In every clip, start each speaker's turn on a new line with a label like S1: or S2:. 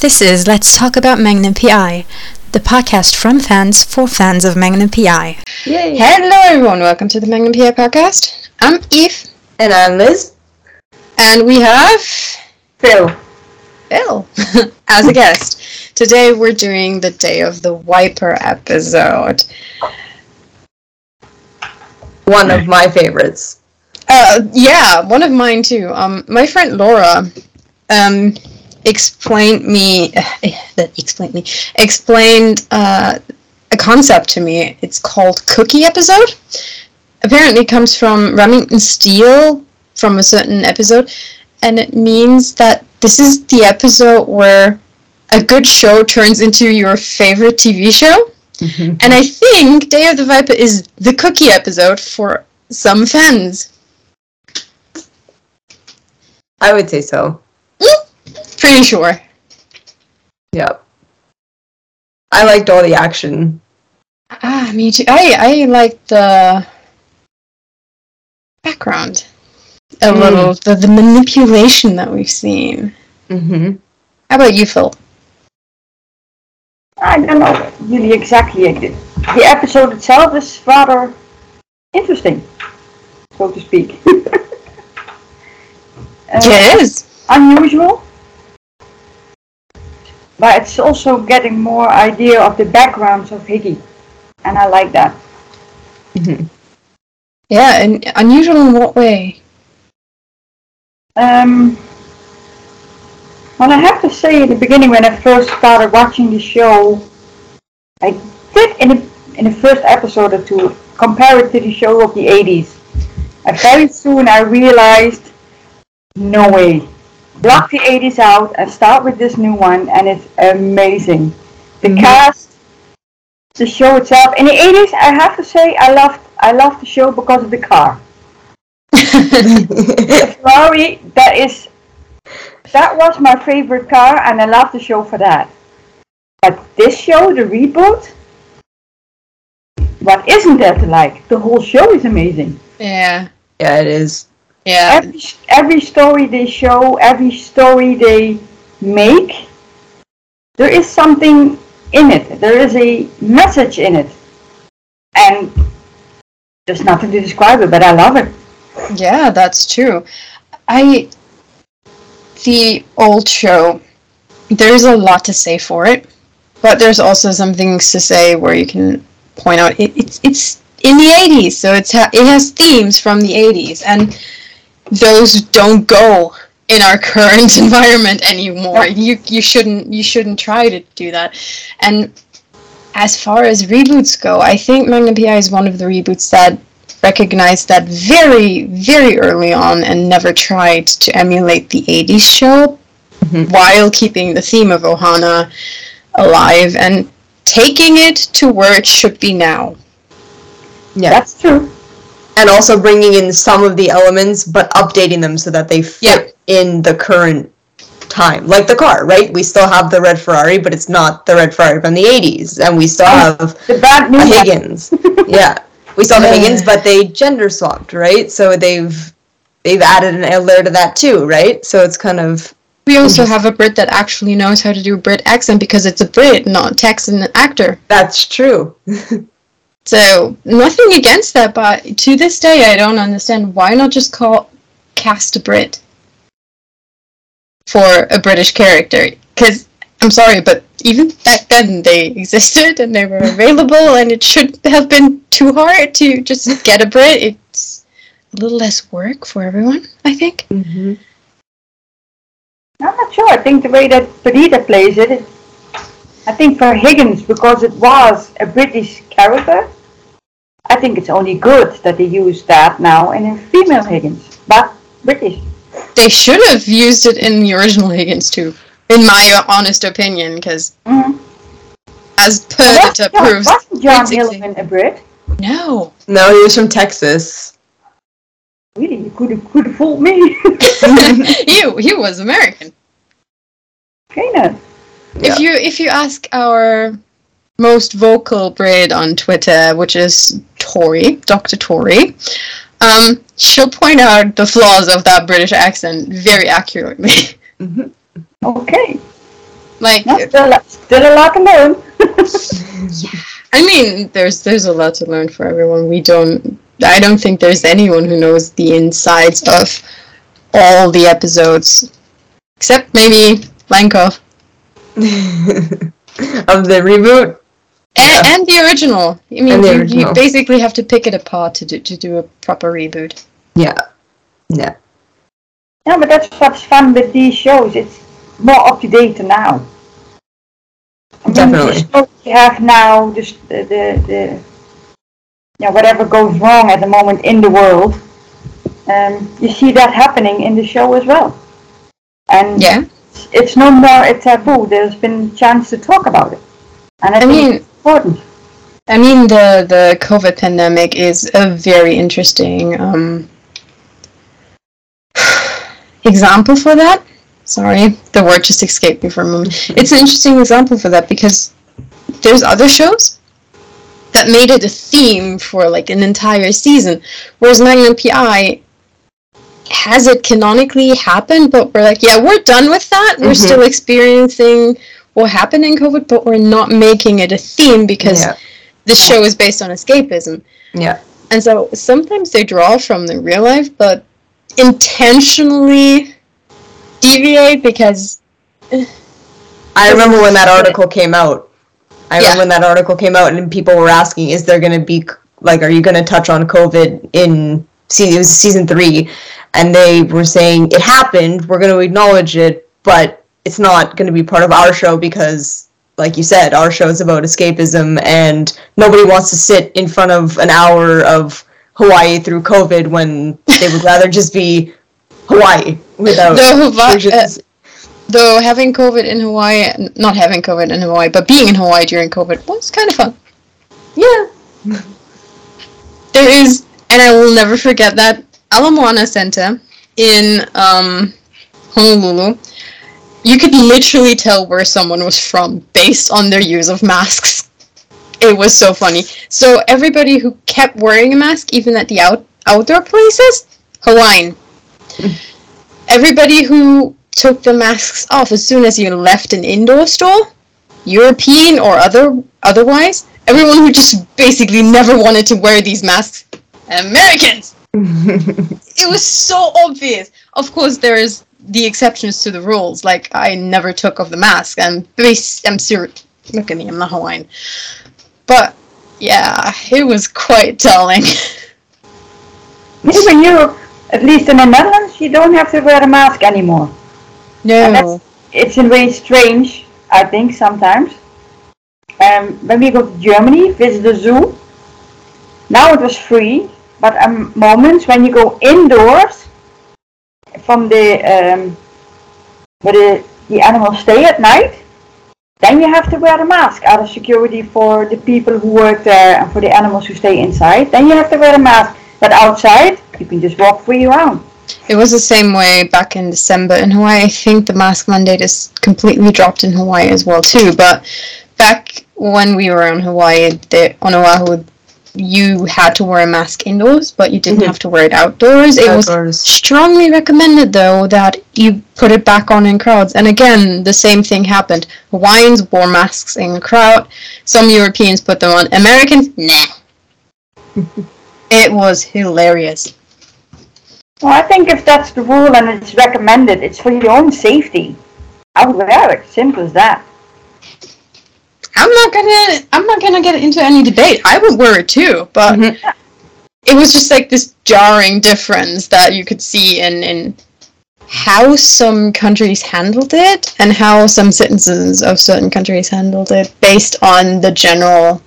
S1: This is Let's Talk About Magnum PI, the podcast from fans for fans of Magnum PI.
S2: Yay.
S1: Hello, everyone. Welcome to the Magnum PI podcast. I'm Eve,
S2: And I'm Liz.
S1: and we have
S2: Phil.
S1: Phil as a guest. Today, we're doing the Day of the Wiper episode.
S2: One of my favorites.
S1: Uh, yeah, one of mine too. Um, my friend Laura, um, explained me, that explained me, explained uh, a concept to me. It's called cookie episode. Apparently, it comes from Remington Steele from a certain episode, and it means that this is the episode where a good show turns into your favorite TV show. And I think Day of the Viper is the cookie episode for some fans.
S2: I would say so.
S1: Pretty sure.
S2: Yep. I liked all the action.
S1: Ah, me too. I I like the background a
S2: Mm.
S1: little, the, the manipulation that we've seen.
S2: Mm-hmm.
S1: How about you, Phil?
S3: I don't know really exactly. The the episode itself is rather interesting, so to speak. Uh,
S1: Yeah, it is.
S3: Unusual, but it's also getting more idea of the backgrounds of Higgy, and I like that.
S2: Mm-hmm.
S1: Yeah, and unusual in what way?
S3: Um, well, I have to say, in the beginning, when I first started watching the show, I did in the, in the first episode or two compare it to the show of the 80s. And very soon I realized, no way. Block the 80s out and start with this new one, and it's amazing. The
S2: Mhm.
S3: cast, the show itself. In the 80s, I have to say, I loved I loved the show because of the car. The Ferrari, that is, that was my favorite car, and I love the show for that. But this show, the reboot, what isn't there to like? The whole show is amazing.
S1: yeah,
S2: yeah, it is.
S1: Yeah.
S3: Every every story they show, every story they make, there is something in it. There is a message in it, and there's nothing to describe it. But I love it.
S1: Yeah, that's true. I the old show. There's a lot to say for it, but there's also some things to say where you can point out it, it's it's in the 80s, so it's ha- it has themes from the 80s, and those don't go in our current environment anymore. You you shouldn't you shouldn't try to do that. And as far as reboots go, I think Magnum PI is one of the reboots that recognized that very, very early on and never tried to emulate the 80s show
S2: Mhm.
S1: while keeping the theme of Ohana alive and taking it to where it should be now.
S2: Yeah.
S3: That's true.
S2: And also bringing in some of the elements, but updating them so that they fit
S1: Yeah.
S2: in the current time. Like the car, right? We still have the red Ferrari, but it's not the red Ferrari from the 80s. And we still oh, have
S3: The bad news.
S2: Higgins. yeah. We still have
S1: Yeah.
S2: Higgins, but they gender swapped, right? So they've they've added an layer to that too, right? So it's kind of
S1: We also have a Brit that actually knows how to do a Brit accent because it's a Brit, not a Texan actor.
S2: that's true.
S1: So nothing against that, but to this day, I don't understand why not just call cast a Brit for a British character? Because I'm sorry, but even back then they existed and they were available, and it should have been too hard to just get a Brit. It's a little less work for everyone, I think.
S2: Mm-hmm.
S3: I'm not sure. I think the way that Perdita plays it, it, I think for Higgins, because it was a British character, I think it's only good that they use that now in a female Higgins, but British.
S1: They should have used it in the original Higgins too, in my honest opinion, because
S3: Mm.
S1: as
S3: Was-
S1: Perdita
S3: John-
S1: proves,
S3: wasn't John
S1: basically-
S3: Hillerman a Brit?
S1: no.
S2: No, he was from Texas.
S3: Really, you could have could have fooled me.
S1: he, he was American.
S3: okay, then.
S2: Yeah.
S1: If you if you ask our most vocal Brit on Twitter, which is Tori, Dr. Tori, um, she'll point out the flaws of that British accent very accurately.
S2: Mm-hmm.
S3: Okay.
S1: Like,
S3: No, still, still a lot to learn.
S1: I mean, there's there's a lot to learn for everyone. We don't. I don't think there's anyone who knows the insides of all the episodes, except maybe Lenkov
S2: of the reboot.
S1: And, and the original. I mean,
S2: And the
S1: you, you basically have to pick it apart to do, to do a proper reboot.
S2: Yeah. Yeah.
S3: Yeah, but that's what's fun with these shows. It's more up to date now. I mean,
S2: Definitely.
S3: The shows you have now, just the, the, the yeah, whatever goes wrong at the moment in the world, um, you see that happening in the show as well. And
S1: Yeah,
S3: it's, it's no more a taboo. There's been chance to talk about it, and I,
S1: I
S3: think
S1: mean,
S3: it's important.
S1: I mean the the COVID pandemic is a very interesting um, example for that. Sorry, the word just escaped me for a moment. It's an interesting example for that because there's other shows that made it a theme for like an entire season, whereas Magnum PI has it canonically happened, but we're like, yeah, we're done with that. We're
S2: Mhm.
S1: still experiencing what happened in COVID, but we're not making it a theme because
S2: Yeah.
S1: the show is based on escapism.
S2: Yeah.
S1: And so sometimes they draw from the real life, but intentionally deviate because eh,
S2: I remember when that article came out. I
S1: Yeah.
S2: remember when that article came out, and people were asking, "Is there going to be like, are you going to touch on COVID in se- it was season three?" And they were saying it happened. We're going to acknowledge it, but it's not going to be part of our show because, like you said, our show is about escapism, and nobody wants to sit in front of an hour of Hawaii through COVID when they would rather just be Hawaii without.
S1: the Hawaii, uh, though having COVID in Hawaii, not having COVID in Hawaii, but being in Hawaii during COVID was kind of fun.
S2: yeah.
S1: There is, and I will never forget that Ala Moana Center in um, Honolulu. You could literally tell where someone was from based on their use of masks. It was so funny. So everybody who kept wearing a mask, even at the out outdoor places, Hawaiian. Everybody who took the masks off as soon as you left an indoor store, European or other otherwise, everyone who just basically never wanted to wear these masks, Americans. It was so obvious. Of course, there is the exceptions to the rules. Like I never took off the mask. I'm I'm serious. Look at me. I'm not Hawaiian. But yeah, it was quite telling.
S3: Even you, at least in the Netherlands, you don't have to wear a mask anymore. And
S1: no.
S3: It's in a way strange, I think, sometimes. Um, when we go to Germany, visit the zoo, now it was free, but um, moments when you go indoors from the um, where the, the animals stay at night, then you have to wear a mask out of security for the people who work there and for the animals who stay inside. Then you have to wear a mask. But outside, you can just walk free around.
S1: It was the same way back in December in Hawaii. I think the mask mandate is completely dropped in Hawaii as well too. But back when we were on Hawaii, the, on Oahu, you had to wear a mask indoors, but you didn't
S2: Mhm.
S1: have to wear it outdoors. It was strongly recommended though that you put it back on in crowds. And again, the same thing happened. Hawaiians wore masks in the crowd. Some Europeans put them on. Americans, nah. it was hilarious.
S3: Well, I think if that's the rule and it's recommended, it's for your own safety. I would wear it. Simple as that.
S1: I'm not gonna I'm not gonna get into any debate. I would wear it too, but
S2: Mhm.
S1: it was just like this jarring difference that you could see in in how some countries handled it and how some citizens of certain countries handled it based on the general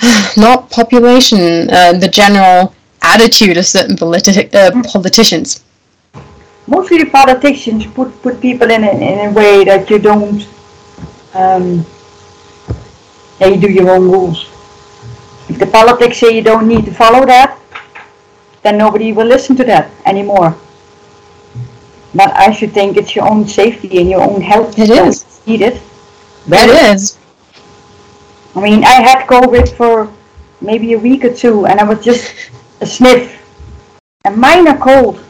S1: not population, uh, the general attitude of certain politi- uh, politicians.
S3: Mostly the politicians put, put people in a, in a way that you don't, um, yeah, you do your own rules. If the politics say you don't need to follow that, then nobody will listen to that anymore. But I should think it's your own safety and your own health
S1: It
S3: that
S1: is.
S3: needed.
S1: It is.
S3: I mean, I had COVID for maybe a week or two, and I was just a sniff, a minor cold.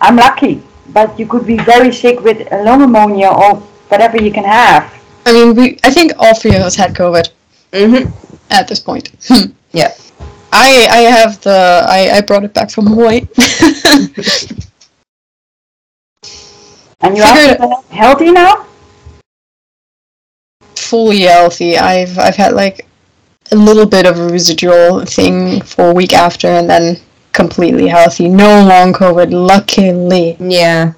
S3: I'm lucky, but you could be very sick with a lung pneumonia or whatever you can have.
S1: I mean, we. I think all three of us had COVID
S2: Mm-hmm.
S1: at this point.
S2: Yeah.
S1: I I have the I, I brought it back from Hawaii.
S3: And you
S1: Figured-
S3: are healthy now?
S1: Fully healthy. I've I've had like a little bit of a residual thing for a week after, and then completely healthy. No long COVID, luckily.
S2: Yeah.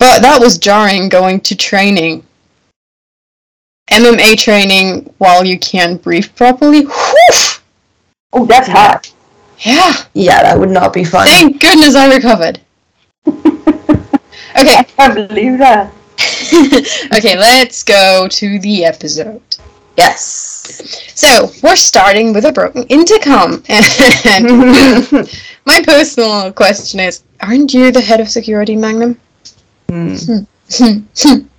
S1: But that was jarring going to training. MMA training while you can't breathe properly. Whew!
S3: Oh, that's hard.
S1: Yeah.
S2: Yeah, that would not be fun.
S1: Thank goodness I recovered. Okay.
S3: I can't believe that.
S1: okay, let's go to the episode.
S2: yes.
S1: So, we're starting with a broken intercom. And my personal question is Aren't you the head of security, Magnum?
S2: Hmm.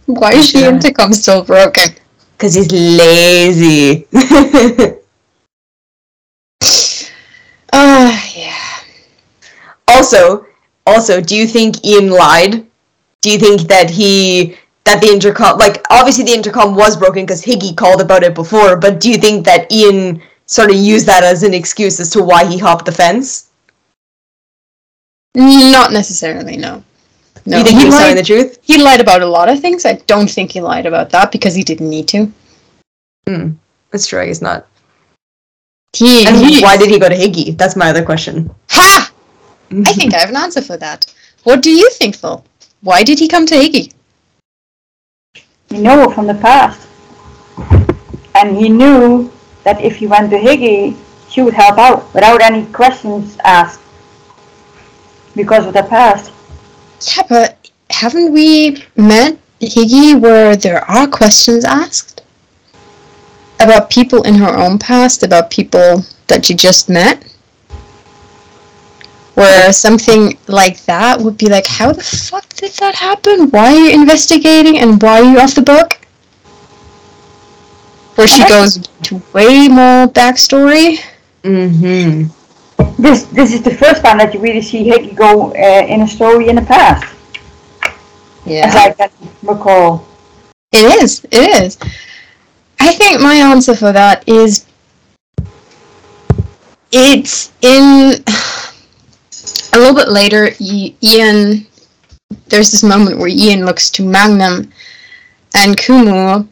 S1: Why is the intercom still broken?
S2: Because he's lazy.
S1: Ah, yeah.
S2: also, also, do you think Ian lied? Do you think that he that the intercom like obviously the intercom was broken because Higgy called about it before, but do you think that Ian sort of used that as an excuse as to why he hopped the fence?
S1: Not necessarily, no. No,
S2: you think he was telling
S1: lied,
S2: the truth?
S1: he lied about a lot of things. I don't think he lied about that because he didn't need to.
S2: Hmm. That's true. I guess not.
S1: He,
S2: And
S1: he
S2: why did he go to Higgy? That's my other question.
S1: Ha! I think I have an answer for that. What do you think, Phil? Why did he come to Higgy?
S3: You know it from the past. And he knew that if he went to Higgy, she would help out without any questions asked. Because of the past.
S1: Yeah, but haven't we met Higgy where there are questions asked? About people in her own past, about people that she just met? Where something like that would be like, how the fuck did that happen? Why are you investigating and why are you off the book? Where she goes to way more backstory.
S2: Mm-hmm.
S3: This this is the first time that you really see Higgy go uh, in a story in the past. As I can recall.
S1: It is. It is. I think my answer for that is it's in a little bit later. Ian, there's this moment where Ian looks to Magnum and Kumu,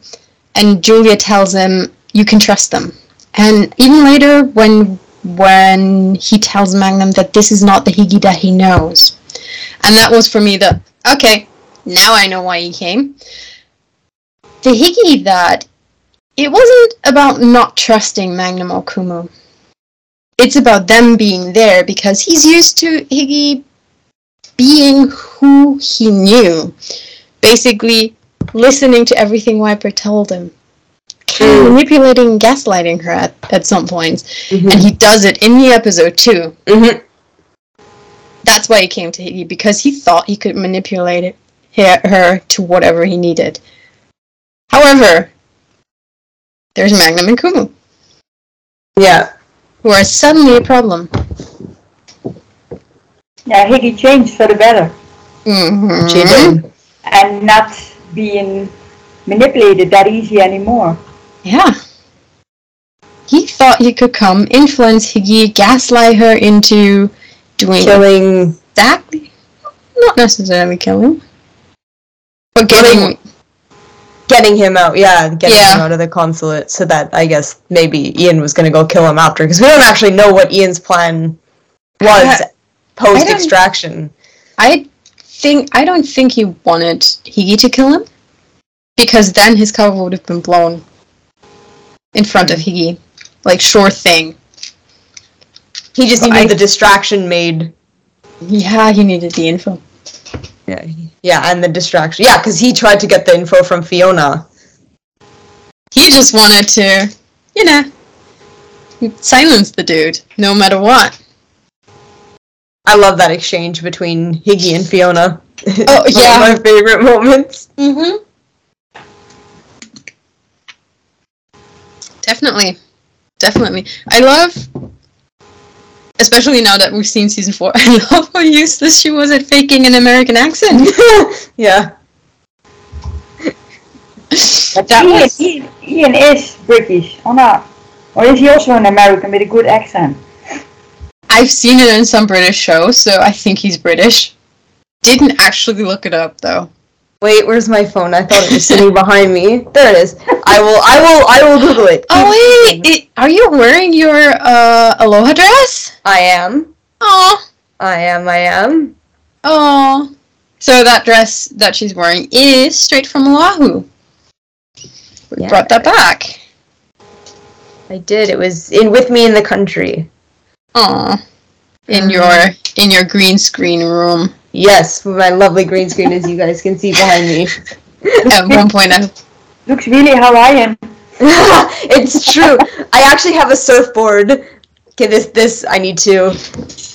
S1: and Julia tells him, "You can trust them." And even later, when when he tells Magnum that this is not the Higi that he knows, and that was for me the okay. Now I know why he came the Higgy that it wasn't about not trusting Magnum or Kumu. It's about them being there because he's used to Higgy being who he knew. Basically, listening to everything Wiper told him. Kind of
S2: Mm.
S1: manipulating gaslighting her at, at some points.
S2: Mhm.
S1: And he does it in the episode too.
S2: Mm-hmm.
S1: That's why he came to Higgy, because he thought he could manipulate it, her, her to whatever he needed. However, there's Magnum and Kumu,
S2: Yeah.
S1: who are suddenly a problem.
S3: Yeah, Higgy changed for the better.
S1: Mm-hmm.
S2: She did.
S3: And not being manipulated that easy anymore.
S1: Yeah. He thought he could come, influence Higgy, gaslight her into doing
S2: Killing.
S1: exactly, not necessarily killing, but getting
S2: Getting him out, yeah, getting
S1: Yeah.
S2: him out of the consulate, so that I guess maybe Ian was gonna go kill him after, because we don't actually know what Ian's plan was post extraction.
S1: I think I don't think he wanted Higgy to kill him because then his cover would have been blown in front of Higgy. Like sure thing.
S2: He just
S1: But
S2: needed
S1: I-
S2: the distraction made.
S1: Yeah, he needed the info.
S2: Yeah, yeah, and the distraction. Yeah, because he tried to get the info from Fiona.
S1: He just wanted to, you know, silence the dude no matter what.
S2: I love that exchange between Higgy and Fiona.
S1: Oh,
S2: It's
S1: yeah.
S2: one of my favorite moments.
S1: Mm-hmm. Definitely. Definitely. I love especially now that we've seen season four, I love how useless she was at faking an American accent.
S2: yeah.
S3: But
S1: that
S3: Ian,
S1: was
S3: Ian, Ian is British, oh, or not? Or is he also an American with a good accent?
S1: I've seen it in some British shows, so I think he's British. Didn't actually look it up though.
S2: Wait, where's my phone? I thought it was sitting behind me. There it is. I will. I will. I will Google it.
S1: Oh wait, it, are you wearing your uh, aloha dress?
S2: I am.
S1: Oh,
S2: I am. I am.
S1: oh. So that dress that she's wearing is straight from Oahu. We
S2: Yeah.
S1: brought that back.
S2: I did. It was in with me in the country.
S1: Oh, in
S2: Mhm.
S1: your in your green screen room.
S2: Yes, with my lovely green screen, as you guys can see behind me.
S1: At one point, I
S3: Looks really Hawaiian.
S2: it's true. I actually have a surfboard. Okay, this this I need to.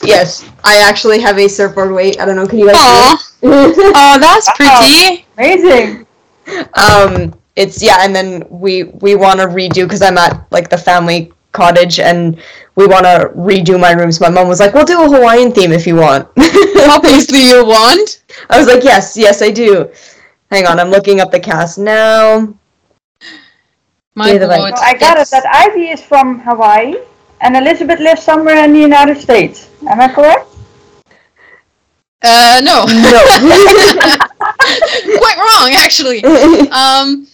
S2: Yes, I actually have a surfboard. Wait, I don't know. Can you guys
S1: Aw.
S2: see it?
S1: oh, that's pretty.
S3: Amazing.
S2: um, it's yeah, and then we we want to redo because I'm at like the family cottage and we want to redo my rooms. My mom was like, "We'll do a Hawaiian theme if you want."
S1: Obviously, you want.
S2: I was like, "Yes, yes, I do." Hang on, I'm looking up the cast now.
S1: My
S2: Either way.
S1: lord,
S3: So I got it that Ivy is from Hawaii and Elizabeth lives somewhere in the United States. Am I correct?
S1: Uh, no.
S2: No.
S1: Quite wrong, actually. Um,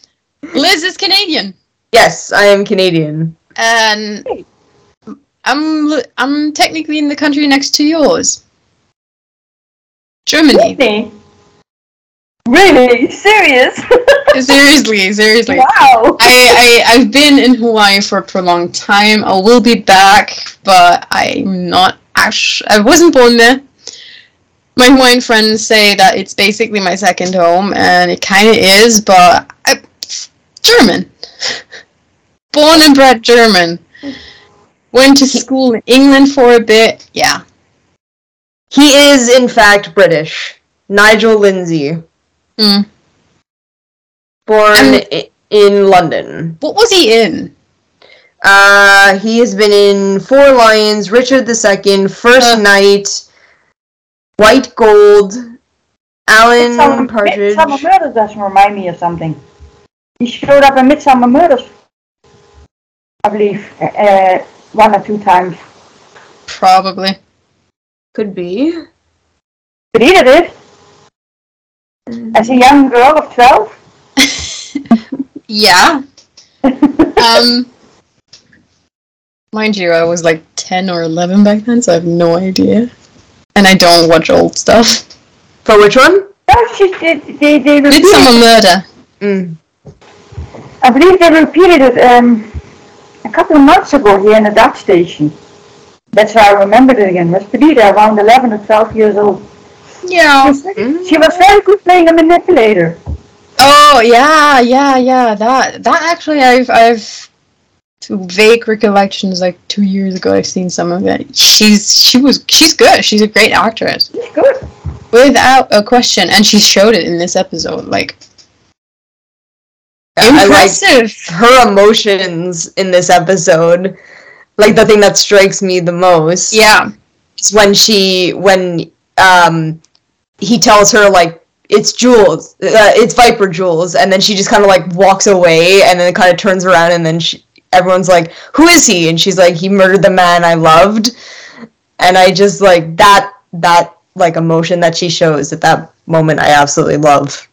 S1: Liz is Canadian,
S2: yes, I am Canadian.
S1: And I'm I'm technically in the country next to yours, Germany.
S3: Really? Really? Serious?
S1: seriously, seriously.
S3: wow.
S1: I, I I've been in Hawaii for a prolonged time. I will be back, but I'm not. Ash- I wasn't born there. My Hawaiian friends say that it's basically my second home, and it kind of is. But I, German, born and bred German. Went to school in England for a bit. Yeah,
S2: He is, in fact, British. Nigel Lindsay,
S1: Mm.
S2: born
S1: And-
S2: in London.
S1: what was he in?
S2: Uh, he has been in Four Lions, Richard II, First
S1: Uh.
S2: Knight, White Gold, Alan
S3: Midsummer,
S2: Partridge.
S3: Midsomer Murders doesn't remind me of something. He showed up in Midsomer Murders, I believe, uh, one or two times.
S1: Probably.
S2: Could be.
S3: But he did it as a young girl of 12.
S1: Yeah. Um, mind you, I was like 10 or 11 back then, so I have no idea. And I don't watch old stuff.
S2: For which one?
S3: No, she, they, they, they repeated,
S1: Midsomer Murder.
S2: Mm.
S3: I believe they repeated it um, a couple of months ago here in the Dutch station. That's how I remembered it again. Was Perdita around 11 or 12 years old. She
S1: Yeah.
S3: was, very- she was very good playing a manipulator.
S1: Oh, yeah, yeah, yeah. That that actually, I've I've vague recollections. Like two years ago, I've seen some of that. She's she was she's good. She's a great actress,
S3: She's good.
S1: without a question. And she showed it in this episode. Like
S2: I like
S1: impressive.
S2: her emotions in this episode. Like the thing that strikes me the most.
S1: yeah.
S2: is when she when um he tells her like it's Jules, uh, it's Viper Jules, and then she just kind of like walks away, and then it kind of turns around, and then she, everyone's like, "Who is he?" And she's like, "He murdered the man I loved," and I just like that that like emotion that she shows at that moment. I absolutely love.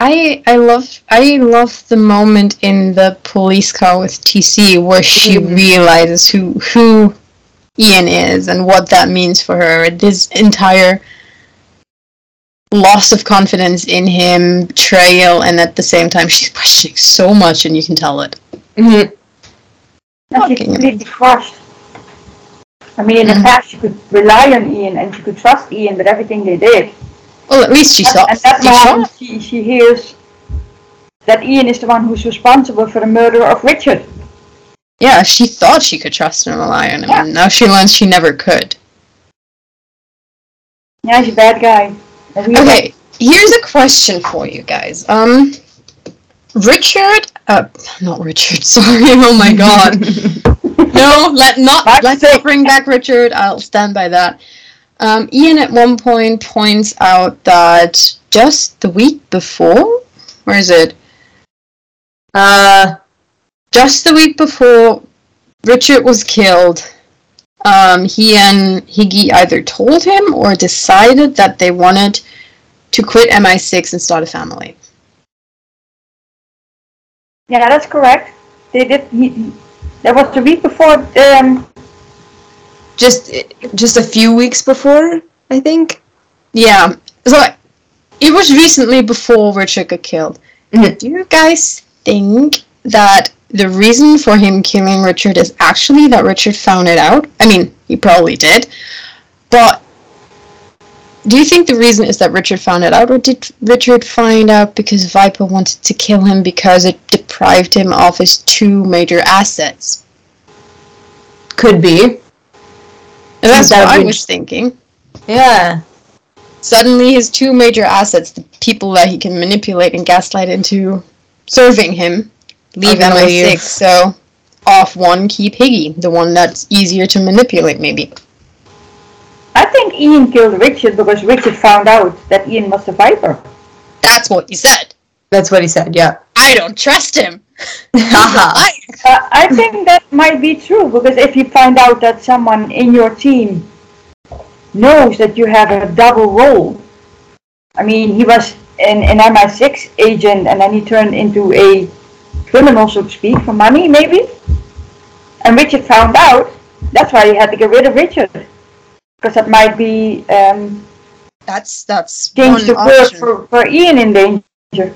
S1: I I love I love the moment in the police car with TC where she
S2: Mhm.
S1: realizes who who Ian is and what that means for her. This entire loss of confidence in him, betrayal, and at the same time she's questioning so much, and you can tell it.
S2: Mhm.
S3: And completely crushed. I mean, in the
S1: Mhm.
S3: past, she could rely on Ian and she could trust Ian with everything they did.
S1: Well, at least she saw.
S3: and that
S1: she saw.
S3: moment, she, she hears that Ian is the one who's responsible for the murder of Richard.
S1: Yeah, she thought she could trust and rely on him,
S3: Yeah.
S1: and now she learns she never could.
S3: Yeah, he's a bad guy.
S1: Okay, here's a question for you guys. Um, Richard, uh, not Richard. Sorry. Oh my God. no, let not
S3: Not
S1: let's not bring back Richard. I'll stand by that. Um, Ian at one point points out that just the week before, where is it?
S2: Uh,
S1: Just the week before Richard was killed, um, he and Higgy either told him or decided that they wanted to quit MI6 and start a family.
S3: Yeah, that's correct. They did. He, that was the week before. Um,
S2: just just a few weeks before, I think.
S1: Yeah. So it was recently before Richard got killed.
S2: Mhm.
S1: Do you guys think that the reason for him killing Richard is actually that Richard found it out? I mean, he probably did. But do you think the reason is that Richard found it out, or did Richard find out because Viper wanted to kill him because it deprived him of his two major assets?
S2: Could be.
S1: And that's
S2: That
S1: what I was thinking.
S2: Yeah.
S1: suddenly his two major assets, the people that he can manipulate and gaslight into serving him, leave
S2: Are gonna
S1: MI6.
S2: leave.
S1: So off one, keep Higgy, the one that's easier to manipulate, maybe.
S3: I think Ian killed Richard because Richard found out that Ian was a Viper.
S1: That's what he said.
S2: That's what he said, yeah.
S1: I don't trust him.
S3: Uh, I think that might be true because if you find out that someone in your team knows that you have a double role, I mean, he was an, an MI6 agent and then he turned into a criminal, so to speak, for money, maybe. And Richard found out. That's why he had to get rid of Richard because that might be um,
S1: that's that's
S3: change the word for, for Ian in danger.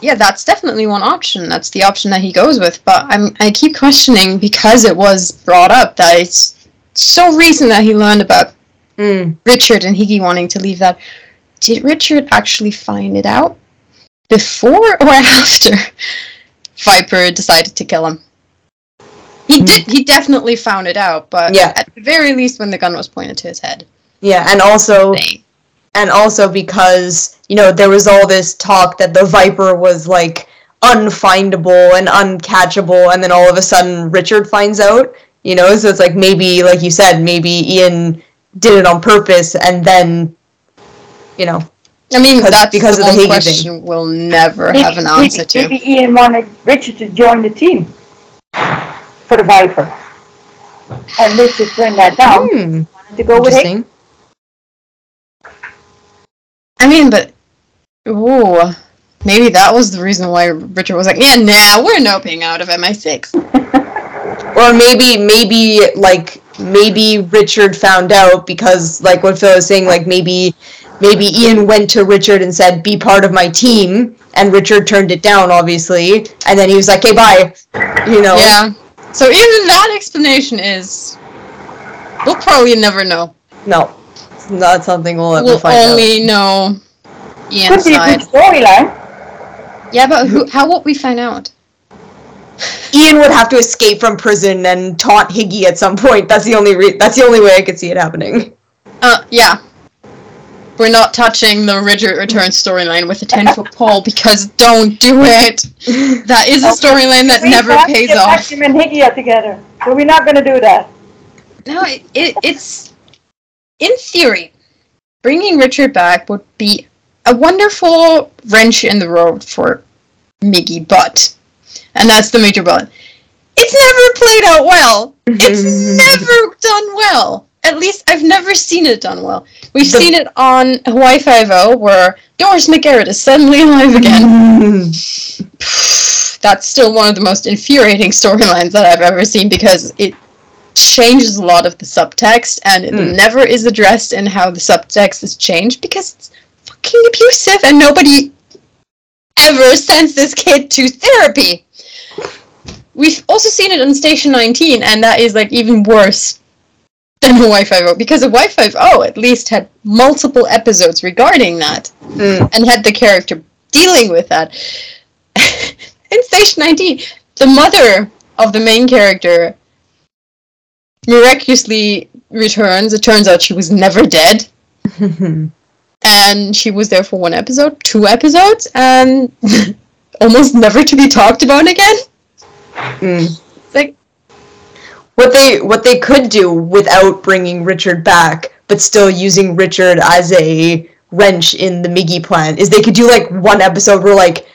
S1: Yeah, that's definitely one option. That's the option that he goes with. But I'm I keep questioning because it was brought up that it's so recent that he learned about
S2: Mm.
S1: Richard and Higgy wanting to leave that. Did Richard actually find it out before or after Viper decided to kill him? He did. He definitely found it out, but
S2: Yeah.
S1: at the very least, when the gun was pointed to his head.
S2: Yeah, and also and also because you know there was all this talk that the Viper was like unfindable and uncatchable, and then all of a sudden Richard finds out. You know, so it's like maybe, like you said, maybe Ian did it on purpose, and then, you know,
S1: I mean,
S2: Because-
S1: that's
S2: because
S1: the
S2: of the
S1: one
S2: Higgy thing.
S1: question we'll never
S3: Maybe-
S1: have an
S3: maybe-
S1: answer to.
S3: Maybe Ian wanted Richard to join the team for the Viper. And Richard turned that down
S2: hmm,
S3: to go with him.
S1: I mean, but ooh, maybe that was the reason why Richard was like, "Yeah, nah, we're noping out of MI6."
S2: Or maybe, maybe like maybe Richard found out because, like what Phil was saying, like maybe, maybe Ian went to Richard and said, "Be part of my team," and Richard turned it down, obviously, and then he was like, "Hey, bye," you know.
S1: Yeah. So even that explanation is, we'll probably never know.
S2: No, it's not something we'll ever
S1: We'll
S2: find out.
S1: only know Ian's
S3: Could be a good storyline.
S1: Yeah, but who? How will we find out?
S2: Ian would have to escape from prison and taunt Higgy at some point. That's the only re- that's the only way I could see it happening.
S1: Uh, yeah. We're not touching the Richard Return storyline with a ten foot pole because don't do it. That is a storyline that
S3: We
S1: never
S3: have to
S1: pays
S3: get
S1: off.
S3: Maxim and Higgy are together. So we're not going to do that.
S1: No, it, it, it's in theory, bringing Richard back would be a wonderful wrench in the road for Miggy, but, and that's the major but. It's never played out well. It's never done well. At least I've never seen it done well. We've
S2: The-
S1: seen it on Hawaii Five O, where Doris McGarrett is suddenly alive again. That's still one of the most infuriating storylines that I've ever seen because it changes a lot of the subtext and it
S2: Mm.
S1: never is addressed in how the subtext is changed because it's fucking abusive and nobody ever sends this kid to therapy. We've also seen it on Station 19 and that is like even worse than Hawaii Five-O because Hawaii Five-O at least had multiple episodes regarding that
S2: Mm.
S1: and had the character dealing with that. In Station 19, the mother of the main character miraculously returns. It turns out she was never dead, and she was there for one episode, two episodes, and almost never to be talked about again.
S2: Mm.
S1: Like,
S2: What they what they could do without bringing Richard back, but still using Richard as a wrench in the Miggy plan, is they could do like one episode where like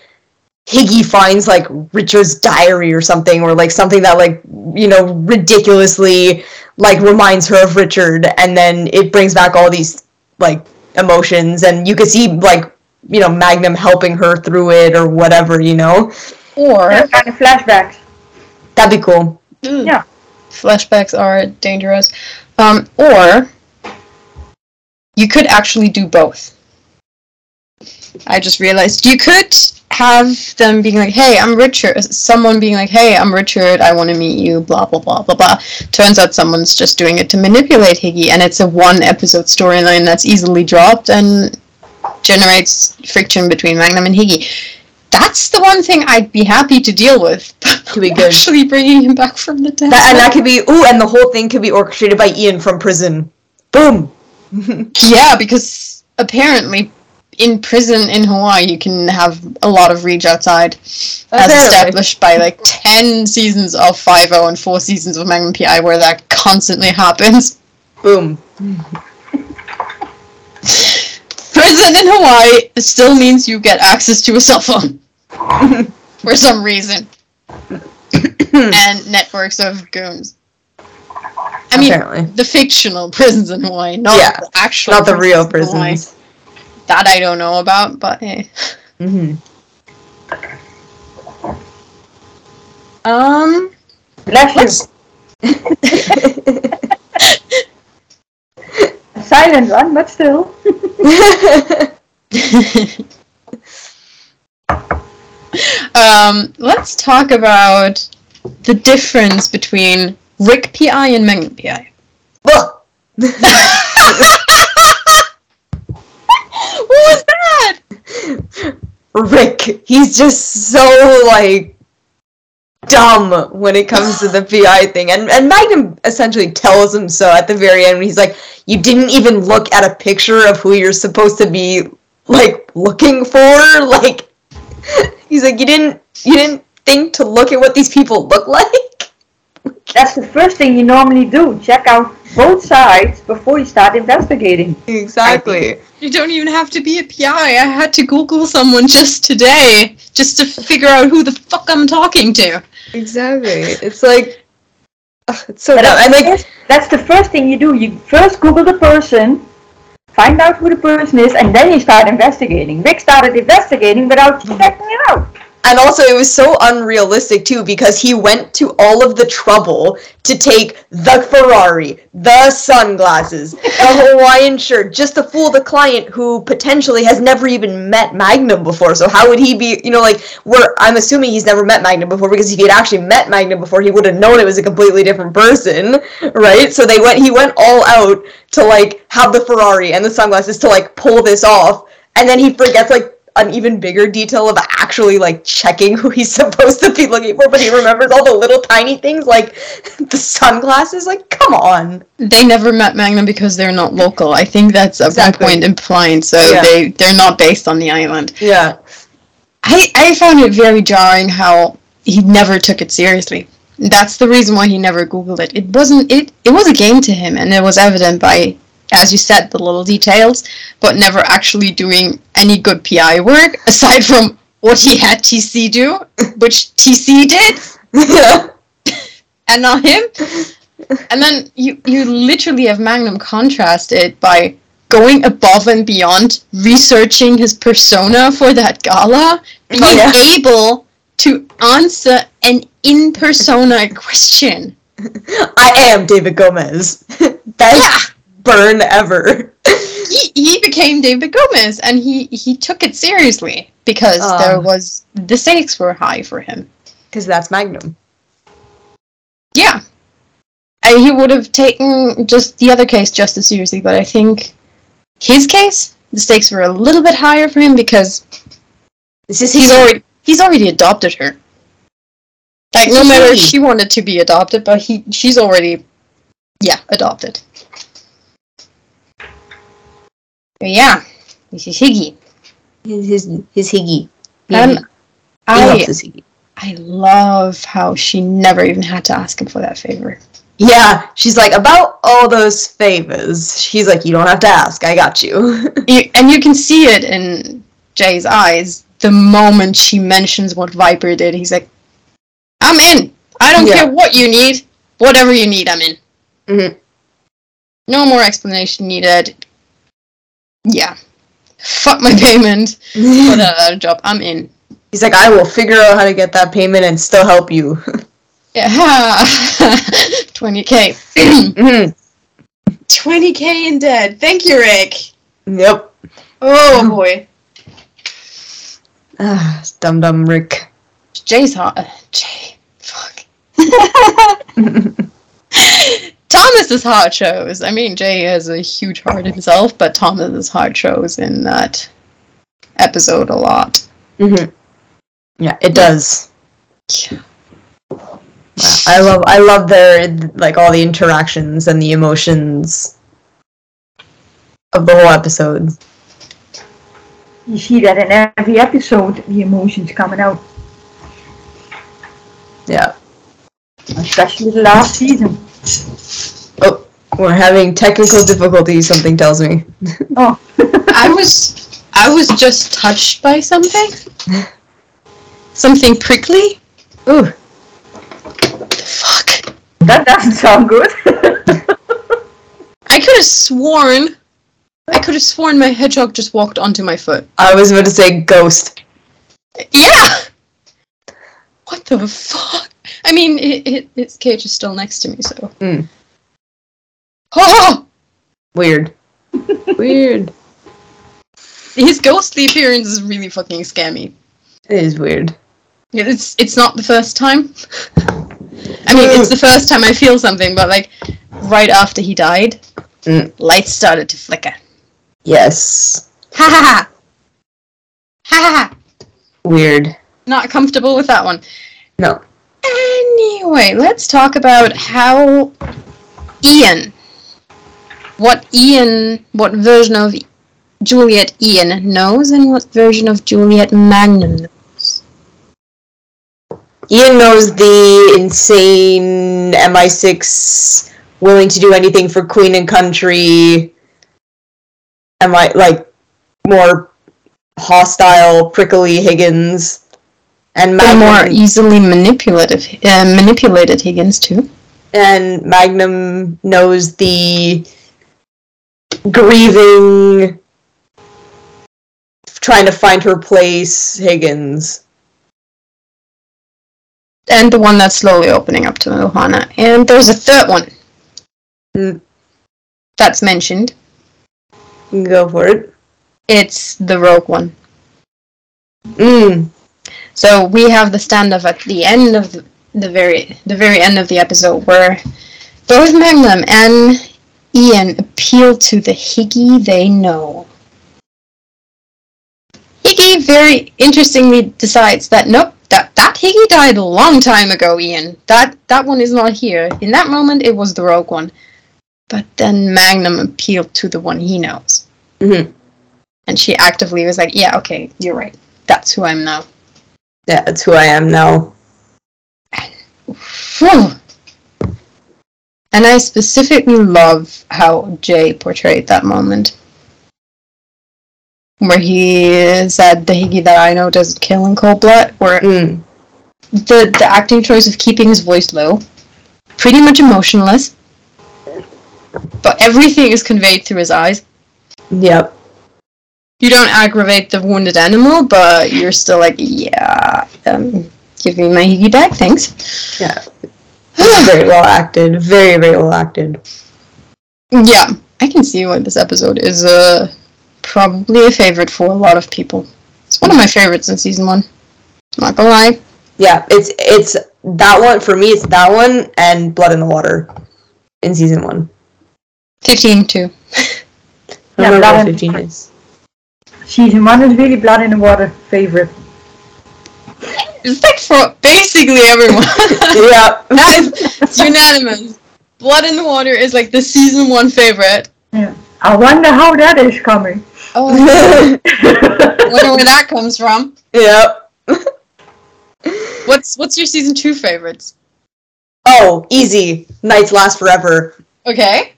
S2: Higgy finds like Richard's diary or something, or like something that like you know ridiculously like reminds her of Richard, and then it brings back all these like emotions, and you could see like you know Magnum helping her through it or whatever, you know.
S1: Or
S3: Yeah, kind of flashbacks.
S2: That'd be cool.
S1: Ugh.
S3: Yeah.
S1: flashbacks are dangerous. Um, or you could actually do both. I just realized you could have them being like, "Hey, I'm Richard." Someone being like, "Hey, I'm Richard. I want to meet you." Blah blah blah blah blah. Turns out someone's just doing it to manipulate Higgy, and it's a one episode storyline that's easily dropped and generates friction between Magnum and Higgy. That's the one thing I'd be happy to deal with.
S2: Could be good.
S1: Actually, bringing him back from the dead.
S2: That, and that could be ooh, and the whole thing could be orchestrated by Ian from prison. Boom.
S1: Yeah, because apparently in prison in Hawaii you can have a lot of reach outside oh,
S2: as
S1: established by like 10 seasons of 5 and 4 seasons of Magnum PI where that constantly happens.
S2: Boom.
S1: Prison in Hawaii still means you get access to a cell phone for some reason. and networks of goons. I mean,
S2: Apparently.
S1: the fictional prisons in Hawaii, not
S2: Yeah,
S1: the actual
S2: Not the real
S1: prisons in Hawaii.
S2: prisons.
S1: That I don't know about, but hey.
S2: hmm
S1: Um,
S3: Bless
S1: let's.
S3: A silent one, but still.
S1: um, let's talk about the difference between Rick PI and Magnum PI.
S2: Ugh.
S1: What was that?
S2: Rick, he's just so like dumb when it comes to the PI thing. And and Magnum essentially tells him so at the very end when he's like, You didn't even look at a picture of who you're supposed to be like looking for? Like he's like, You didn't you didn't think to look at what these people look like?
S3: That's the first thing you normally do. Check out both sides before you start investigating.
S2: Exactly.
S1: You don't even have to be a PI. I had to Google someone just today just to figure out who the fuck I'm talking to.
S2: Exactly. It's like ugh, it's so
S3: But
S2: dumb.
S3: that's,
S2: And
S3: the
S2: like
S3: first, that's the first thing you do. You first Google the person, find out who the person is, and then you start investigating. Rick started investigating without checking it out.
S2: And also, it was so unrealistic too because he went to all of the trouble to take the Ferrari, the sunglasses, the Hawaiian shirt, just to fool the client who potentially has never even met Magnum before. So how would he be? You know, like where I'm assuming he's never met Magnum before because if he had actually met Magnum before, he would have known it was a completely different person, right? So they went. He went all out to like have the Ferrari and the sunglasses to like pull this off, and then he forgets like an even bigger detail of actually like checking who he's supposed to be looking for, but he remembers all the little tiny things like the sunglasses. Like, come on.
S1: They never met Magnum because they're not local. I think that's at
S2: Exactly.
S1: one point implied, so
S2: Yeah.
S1: they, they're not based on the island.
S2: Yeah.
S1: I, I found it very jarring how he never took it seriously. That's the reason why he never Googled it. It wasn't it it was a game to him and it was evident by as you said, the little details, but never actually doing any good PI work aside from what he had TC do, which TC did,
S2: Yeah.
S1: and not him. And then you you literally have Magnum contrasted by going above and beyond researching his persona for that gala, oh, being
S2: Oh, yeah.
S1: able to answer an in persona question.
S2: I am David Gomez. Best burn ever.
S1: He, he became David Gomez and he, he took it seriously because
S2: Ah.
S1: there was the stakes were high for him.
S2: Because that's Magnum.
S1: Yeah. I, he would have taken just the other case just as seriously, but I think his case, the stakes were a little bit higher for him because
S2: This is
S1: he's already he's already adopted her. Like no matter if she wanted to be adopted, but he she's already yeah, adopted. But yeah, this is Higgy.
S2: his his, his Higgy. He,
S1: And
S2: he
S1: I
S2: loves his Higgy.
S1: I love how she never even had to ask him for that favor.
S2: Yeah, she's like about all those favors. She's like, you don't have to ask. I got you.
S1: You, and you can see it in Jay's eyes the moment she mentions what Viper did, he's like, I'm in. I don't
S2: Yeah.
S1: care what you need. Whatever you need, I'm in.
S2: Mhm.
S1: No more explanation needed. Yeah. Fuck my payment. Put a job. I'm in.
S2: He's like, I will figure out how to get that payment and still help you.
S1: Yeah. 20k.
S2: Mhm.
S1: 20k in debt. Thank you, Rick.
S2: Yep.
S1: Oh boy.
S2: Ah, dum dum Rick.
S1: Jay's hot. Jay. Fuck. Thomas's heart shows. I mean, Jay has a huge heart himself, but Thomas's heart shows in that episode a lot.
S2: Mhm. Yeah, it does. Wow. I love I love their like all the interactions and the emotions of the whole episode.
S3: You see that in every episode, the emotions coming out,
S2: Yeah.
S3: especially the last season.
S2: Oh, we're having technical difficulties. Something tells me.
S3: Oh,
S1: I was I was just touched by something. Something prickly.
S2: Ooh.
S1: Fuck.
S3: that doesn't sound good.
S1: I could have sworn. I could have sworn my hedgehog just walked onto my foot.
S2: I was about to say ghost.
S1: Yeah. What the fuck? I mean, it, it, its cage is still next to me, so.
S2: Mm.
S1: Oh,
S2: Weird. Weird.
S1: his ghostly appearance is really fucking scary.
S2: It is weird.
S1: It's it's not the first time. I mean, it's the first time I feel something, but like right after he died,
S2: Mm.
S1: lights started to flicker.
S2: Yes.
S1: Ha ha ha! Ha ha ha!
S2: Weird.
S1: Not comfortable with that one.
S2: No.
S1: Anyway, let's talk about how Ian, what Ian, what version of Juliet Ian knows, and what version of Juliet Magnum knows.
S2: Ian knows the insane MI6 willing to do anything for Queen and Country. Am I like more hostile, prickly Higgins, and
S1: The more easily manipulative, uh, manipulated Higgins too.
S2: and Magnum knows the grieving, trying to find her place Higgins.
S1: And the one that's slowly opening up to Ohana. And there's a third one
S2: Mm.
S1: that's mentioned.
S2: Go for it.
S1: It's the rogue one.
S2: Mm.
S1: So we have the stand-up at the end of the, the very the very end of the episode where both Magnum and Ian appeal to the Higgy they know. Higgy very interestingly decides that nope, that that Higgy died a long time ago, Ian. That that one is not here. In that moment, it was the rogue one. But then Magnum appealed to the one he knows,
S2: hmm
S1: and she actively was like, "Yeah, okay, you're right. That's who I'm now."
S2: Yeah, that's who I am now.
S1: Phew. And I specifically love how Jay portrayed that moment. Where he said the Higgy that I know doesn't kill in cold blood, where
S2: Mm.
S1: the, the acting choice of keeping his voice low, pretty much emotionless, but everything is conveyed through his eyes.
S2: Yep.
S1: You don't aggravate the wounded animal, but you're still like, yeah, um, give me my Higgy back, thanks.
S2: Yeah. It's very well acted. Very, very well acted.
S1: Yeah, I can see why this episode is uh, probably a favorite for a lot of people. It's one of my favorites in season one. Not gonna lie.
S2: Yeah, it's it's that one for me. It's that one and Blood in the Water in season one.
S1: 15 too.
S2: I
S3: Yeah,
S2: don't remember
S3: Blood
S2: what fifteen is.
S3: Season one is really blood in the water favorite.
S1: It's like for basically everyone.
S2: yeah.
S1: that is it's unanimous. Blood in the Water is like the season one favorite.
S3: Yeah. I wonder how that is coming.
S1: Oh, wonder where that comes from.
S2: yep.
S1: What's what's your season two favorites?
S2: Oh, easy. Nights last forever.
S1: Okay.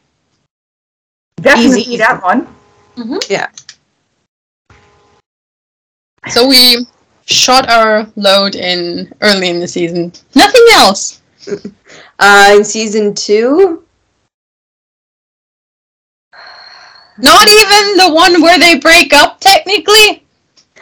S3: Definitely
S2: Easy.
S3: that one.
S1: Mm-hmm.
S2: Yeah.
S1: So we shot our load in early in the season. Nothing else.
S2: Uh, in season two,
S1: Not even the one where they break up, technically.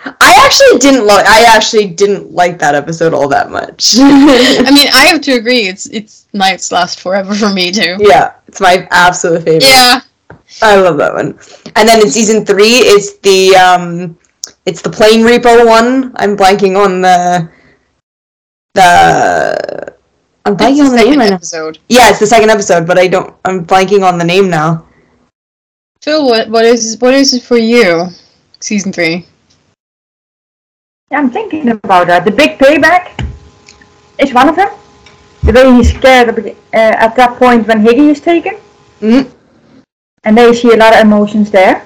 S2: I actually didn't like. I actually didn't like that episode all that much.
S1: I mean, I have to agree. It's it's nights last forever for me too.
S2: yeah, it's my absolute favorite.
S1: Yeah.
S2: I love that one. And then in season three, it's the um, it's the plane repo one. I'm blanking on the the. I'm
S1: That's
S2: blanking
S1: the
S2: on the name
S1: second
S2: right now.
S1: episode.
S2: Yeah, it's the second episode, but I don't. I'm blanking on the name now.
S1: Phil, what what is what is it for you? Season three.
S3: Yeah, I'm thinking about that. The big payback is one of them. The way he's scared at, uh, at that point when Higgy is taken,
S2: Mm.
S3: and they see a lot of emotions there.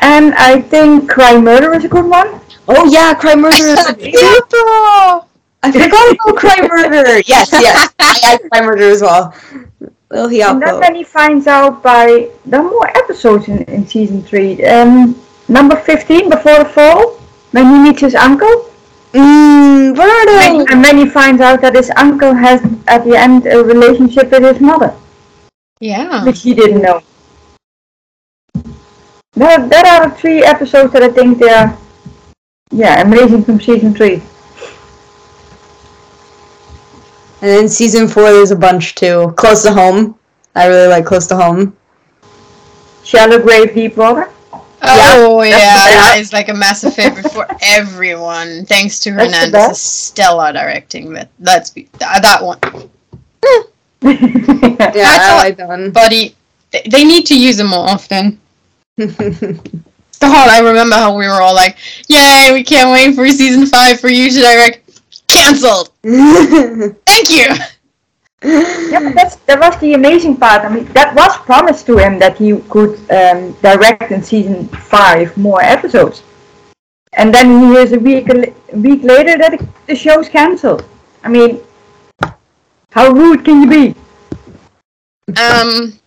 S3: And I think Cry Murder is a good one.
S2: Oh yeah, Cry Murder. Is a beautiful. I forgot about Cry Murder. Yes, yes. I had Cry Murder as well. Lil
S3: And then
S2: Hyako.
S3: he finds out by there are more episodes in, in season three. Um, number fifteen, Before the Fall, when he meets his uncle.
S2: Mmm, Verdo.
S3: And then he finds out that his uncle has at the end a relationship with his mother.
S1: Yeah.
S3: which he didn't know. There, there are three episodes that I think they are, yeah, amazing from season three.
S2: And then season four, there's a bunch too. Close to Home. I really like Close to Home.
S3: Shallow Grave, Deep Water.
S1: Oh yeah,
S3: that's the
S1: that
S3: best.
S1: is like a massive favorite for everyone. Thanks to
S3: That's the
S1: Hernandez's
S3: best.
S1: stellar directing. That let's be that, that one,
S2: Yeah,
S1: That's
S2: I
S1: all-
S2: like that one.
S1: buddy. They, they need to use them more often. God, I remember how we were all like, "Yay, we can't wait for season five for you to direct." Cancelled. Thank you.
S3: yeah, but that's, that was the amazing part. I mean, that was promised to him that he could um, direct in season five more episodes. And then he hears a week, a week later that it- the show's cancelled. I mean, how rude can you be?
S1: Um,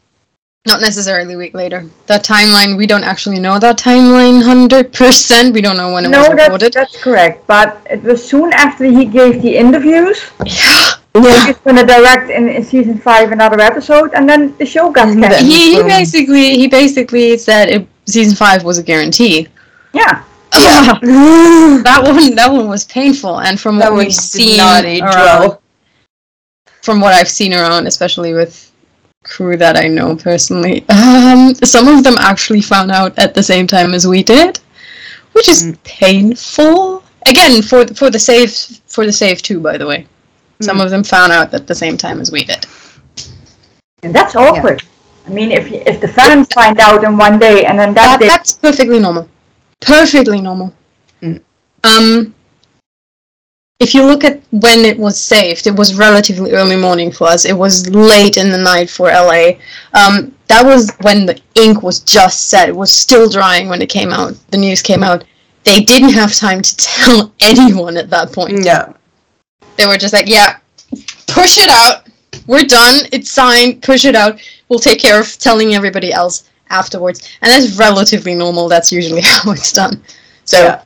S1: not necessarily a week later. That timeline, we don't actually know that timeline hundred percent. We don't know when it was
S3: No, that's,
S1: recorded.
S3: that's correct. But it was soon after he gave the interviews.
S1: Yeah.
S2: yeah.
S3: He's gonna direct in, in season five another episode, and then the show got
S2: And
S3: canceled.
S1: He, he basically he basically said it, season five was a guarantee.
S3: Yeah,
S1: that one that one was painful, and from
S2: that
S1: what we've seen
S2: not age
S1: around,
S2: well.
S1: from what I've seen around, especially with crew that I know personally, um, some of them actually found out at the same time as we did, which is
S2: Mm.
S1: painful. Again, for for the save for the save too, by the way. Some
S2: Mm.
S1: of them found out at the same time as we did.
S3: and that's awkward. I mean, if if the fans find out in one day, and then that,
S1: That,
S3: day,
S1: that's perfectly normal. Perfectly normal.
S2: Mm.
S1: Um, if you look at when it was saved, it was relatively early morning for us. It was late in the night for LA. Um, that was when the ink was just set. It was still drying when it came out. The news came out. They didn't have time to tell anyone at that point.
S2: Yeah.
S1: They were just like, "Yeah, push it out. We're done. It's signed. Push it out. We'll take care of telling everybody else afterwards." And that's relatively normal. That's usually how it's done. So
S2: Yeah.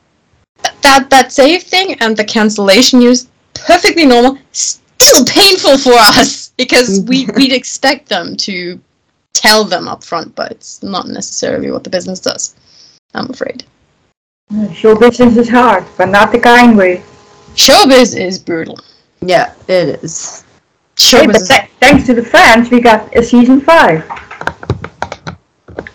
S1: Th- that that save thing and the cancellation news perfectly normal. Still painful for us because we we'd expect them to tell them up front, but it's not necessarily what the business does. I'm afraid.
S3: show business is hard, but not the kind way.
S1: Showbiz is brutal.
S2: Yeah, it is.
S3: Hey,
S1: Showbiz
S3: but th- thanks to the fans, we got a season five.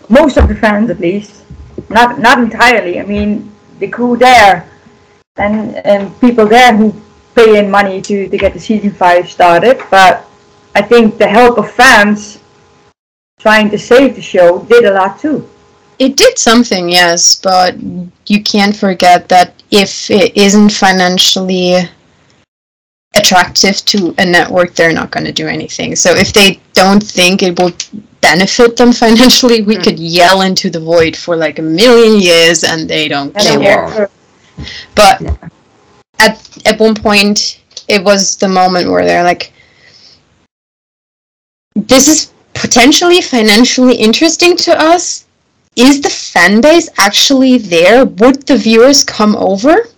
S3: Most of the fans, at least, not not entirely. I mean, the crew there, and and people there who pay in money to to get the season five started. But I think the help of fans trying to save the show did a lot too.
S1: It did something, yes, but you can't forget that if it isn't financially attractive to a network, they're not going to do anything. So if they don't think it will benefit them financially, we
S2: Mm.
S1: could yell into the void for like a million years and they don't
S3: And
S1: care. But
S2: Yeah.
S1: at at one point, it was the moment where they're like, "This is potentially financially interesting to us. Is the fan base actually there? Would the viewers come over?"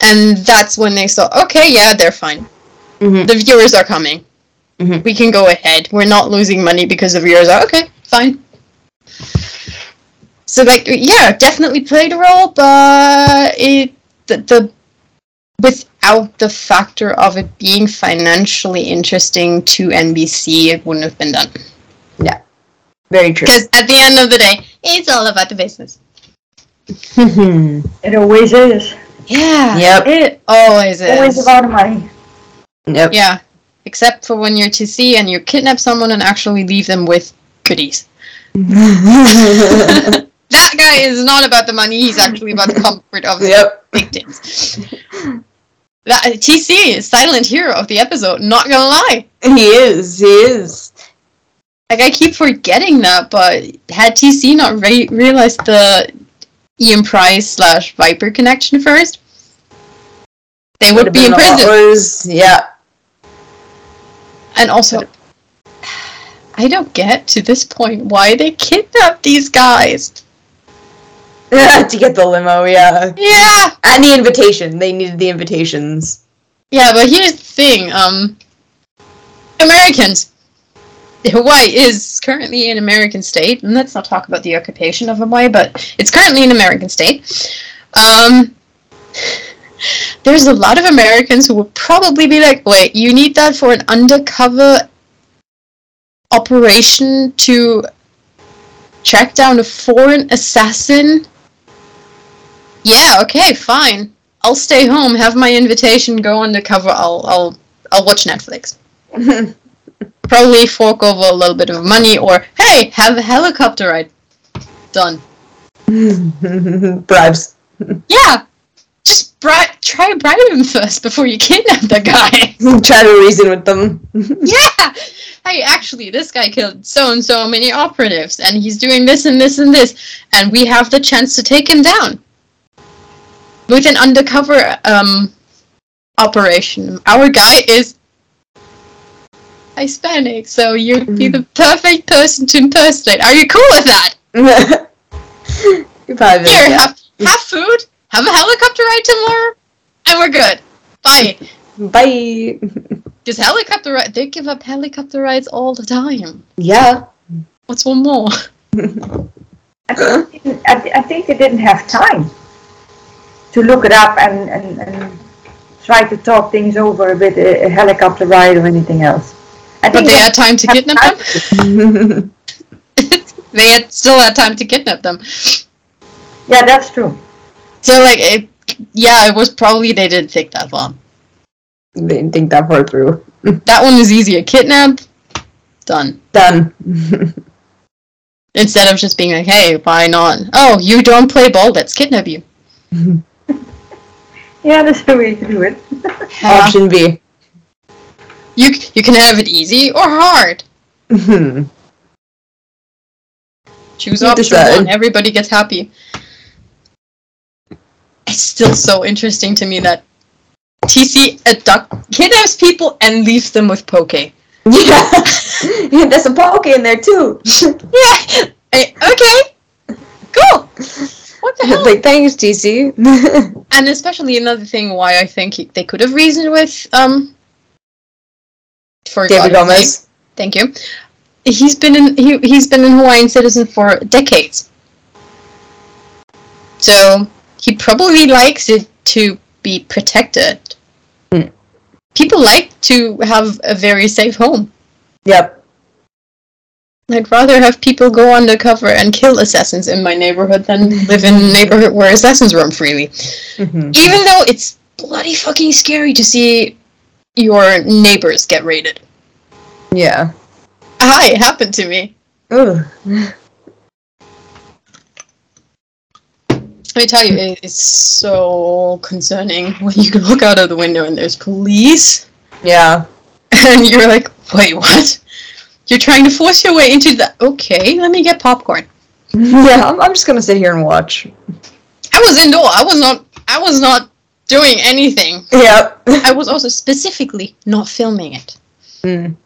S1: And that's when they saw, okay, yeah, they're fine.
S2: Mhm.
S1: The viewers are coming.
S2: Mhm.
S1: We can go ahead. We're not losing money because the viewers are okay, fine. So like yeah, definitely played a role, but it the, the without the factor of it being financially interesting to NBC, it wouldn't have been done. Yeah.
S2: Very true.
S1: Because at the end of the day, it's all about the business.
S3: It always is.
S1: Yeah.
S2: Yep.
S1: It always is.
S3: Always about money.
S2: yep.
S1: Yeah. Except for when you're TC and you kidnap someone and actually leave them with goodies. That guy is not about the money, he's actually about the comfort of the victims. That TC is silent hero of the episode, not gonna lie.
S2: He is. He is.
S1: Like I keep forgetting that, but had TC not re- realized the Ian Price slash Viper connection first, they would be in
S2: been a lot
S1: prison.
S2: Yeah.
S1: And also, I don't get to this point why they kidnapped these guys.
S2: to get the limo. Yeah.
S1: Yeah,
S2: And the invitation. They needed the invitations.
S1: yeah, but here's the thing: um, Americans. Hawaii is currently an American state, and let's not talk about the occupation of Hawaii, but it's currently an American state. Um, there's a lot of Americans who would probably be like, "Wait, you need that for an undercover operation to track down a foreign assassin?" Yeah, okay, fine. I'll stay home, have my invitation, go undercover. I'll I'll I'll watch Netflix. Probably fork over a little bit of money, or hey, have a helicopter ride. Done.
S2: Bribes.
S1: Yeah, just bri- try bribe him first before you kidnap the guy.
S2: Try to reason with them.
S1: yeah. Hey, actually, this guy killed so and so many operatives, and he's doing this and this and this, and we have the chance to take him down with an undercover um operation. Our guy is Hispanic, so you'd be the perfect person to impersonate. Are you cool with that? Here,
S2: yeah.
S1: have have food, have a helicopter ride tomorrow, and we're good. Bye.
S2: Bye.
S1: Because helicopter ride, they give up helicopter rides all the time.
S2: Yeah.
S1: What's one more?
S3: I think, I, I think they didn't have time to look it up and, and, and try to talk things over a bit, a, a helicopter ride or anything else. I
S1: But they
S3: they
S1: had time to kidnap them. they had still had time to kidnap them.
S3: yeah, that's true.
S1: So like, it, yeah, it was probably they didn't think that long.
S2: they didn't think that far through.
S1: That one was easier. Kidnap, done.
S2: Done.
S1: Instead of just being like, hey, why not? Oh, you don't play ball. Let's kidnap you.
S3: Yeah, that's the way to do it.
S2: Option B.
S1: You you can have it easy or hard.
S2: Mhm.
S1: Choose
S2: You
S1: option
S2: decide.
S1: one. Everybody gets happy. It's still so interesting to me that TC abduct kidnaps people and leaves them with Poke.
S2: yeah. yeah. There's a poke in there too.
S1: Yeah. Eh, okay. Cool. What the hell?
S2: like thanks, DC.
S1: and especially another thing why I think he- they could have reasoned with um. For
S2: David Gomez.
S1: Thank you. He's been in he he's been an Hawaiian citizen for decades. So he probably likes it to be protected.
S2: Hmm.
S1: People like to have a very safe home.
S2: Yep.
S1: I'd rather have people go undercover and kill assassins in my neighborhood than live in a neighborhood where assassins roam freely.
S2: Mhm.
S1: Even though it's bloody fucking scary to see your neighbors get raided.
S2: Yeah.
S1: Hi, it happened to me.
S2: Ugh.
S1: Let me tell you, it is so concerning when you look out of the window and there's police,
S2: Yeah.
S1: and you're like, wait, what? You're trying to force your way into the. Okay, let me get popcorn.
S2: Yeah. I'm, I'm just gonna sit here and watch.
S1: I was indoor. I was not. I was not doing anything.
S2: Yep.
S1: I was also specifically not filming it.
S2: Mm.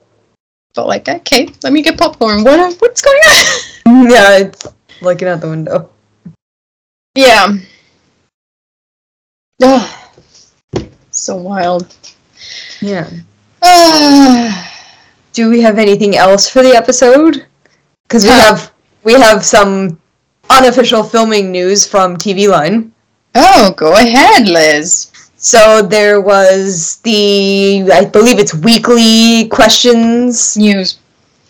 S1: But like, okay, let me get popcorn. What? What's going on?
S2: Yeah. It's looking out the window.
S1: Yeah. Ugh. so wild.
S2: Yeah.
S1: Ah,
S2: Do we have anything else for the episode? Because we have we have some unofficial filming news from TV Line.
S1: oh, go ahead, Liz.
S2: So there was the I believe it's weekly questions.
S1: News.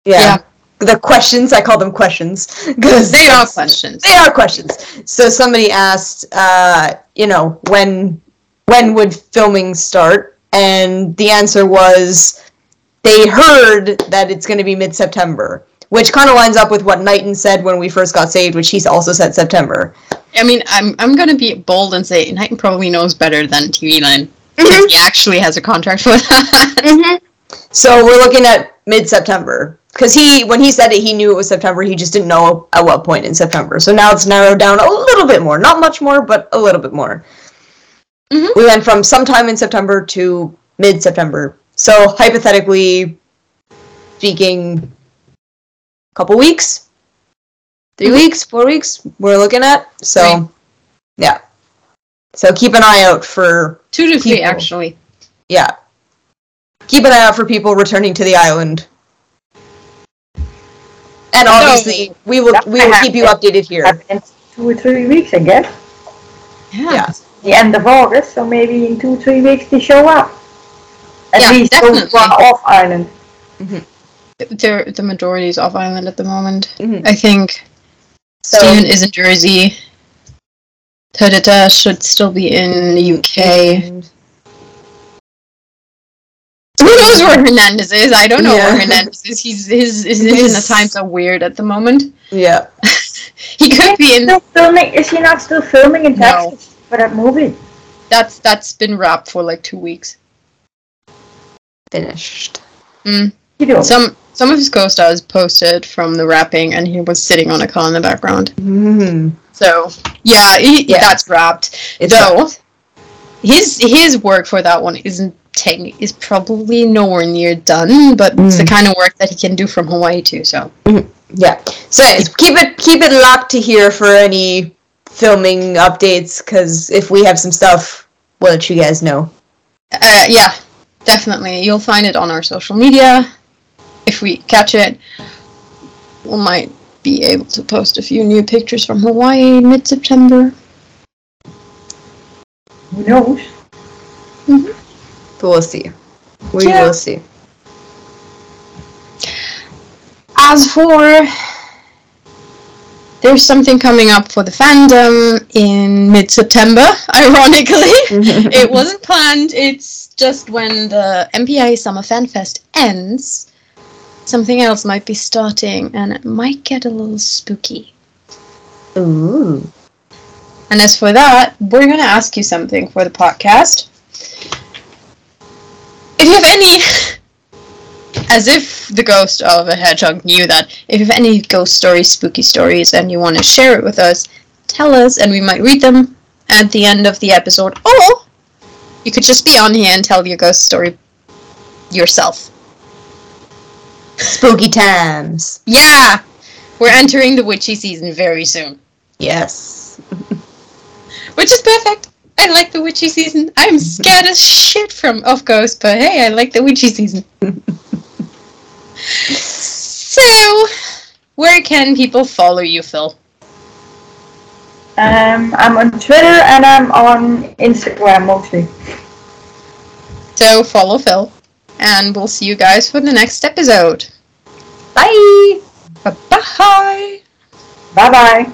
S2: Yeah.
S1: Yeah.
S2: The questions, I call them questions because
S1: They are questions.
S2: They are questions. So somebody asked, uh, you know, when when would filming start? And the answer was they heard that it's going to be mid September, which kind of lines up with what Knighton said when we first got saved, which he's also said September.
S1: I mean, I'm I'm gonna be bold and say Knighton probably knows better than TV Line.
S2: Mm-hmm.
S1: because He actually has a contract for that.
S2: So we're looking at mid September. Because he, when he said it, he knew it was September. He just didn't know at what point in September. So now it's narrowed down a little bit more. Not much more, but a little bit more.
S1: Mhm.
S2: We went from sometime in September to mid September. So hypothetically speaking, a couple weeks, 3
S1: Mhm.
S2: weeks, four weeks. We're looking at. So,
S1: Right.
S2: yeah. So keep an eye out for
S1: Two to three, actually.
S2: yeah. Keep an eye out for people returning to the island. And obviously, we will we will keep you updated here.
S3: In two or three weeks, I guess.
S1: Yeah.
S2: Yeah.
S3: The end of August, so maybe in two or three weeks they show up. At
S1: Yeah,
S3: least those
S1: definitely.
S3: who are off island.
S1: They're, the majority is off island at the moment.
S2: Mhm.
S1: I think
S2: So
S1: Stephen is in Jersey. Perdita should still be in the UK. Who knows where Hernandez is? I don't know
S2: Yeah.
S1: where Hernandez is. He's his his
S2: He's-
S1: internet times are weird at the moment.
S2: Yeah.
S1: He could be in.
S3: Still filming? Is he not still filming in
S1: No.
S3: Texas for that movie?
S1: That's that's been wrapped for like two weeks.
S2: Finished.
S3: You do.
S1: Some some of his co-stars posted from the wrapping, and he was sitting on a car in the background.
S2: Mm-hmm.
S1: So yeah, he,
S2: Yeah.
S1: that's wrapped.
S2: It's
S1: Though
S2: wrapped.
S1: his his work for that one isn't techni- is probably nowhere near done, but it's the
S2: Mm.
S1: kind of work that he can do from Hawaii too. So
S2: Yeah. So anyways, keep it keep it locked to here for any filming updates. Because if we have some stuff, we'll let you guys know.
S1: uh, yeah, definitely you'll find it on our social media. If we catch it, we might be able to post a few new pictures from Hawaii mid September.
S3: Who knows? Mm-hmm.
S2: But we'll see. We
S1: Yeah.
S2: will see.
S1: As for there's something coming up for the fandom in mid September, ironically. it wasn't planned, it's just when the MPA Summer Fan Fest ends, something else might be starting and it might get a little spooky.
S2: Ooh.
S1: And as for that, we're going to ask you something for the podcast. If you have any, as if the ghost of a hedgehog knew that, if you have any ghost stories, spooky stories, and you want to share it with us, tell us and we might read them at the end of the episode. Or you could just be on here and tell your ghost story yourself.
S2: Spooky times.
S1: Yeah! We're entering the witchy season very soon.
S2: Yes.
S1: Which is perfect. I like the witchy season. I'm scared as shit from of ghosts, but hey, I like the witchy season. so, where can people follow you, Phil?
S3: Um, I'm on Twitter and I'm on Instagram mostly.
S1: So follow Phil, and we'll see you guys for the next episode.
S2: Bye.
S1: Bye bye.
S3: Bye bye.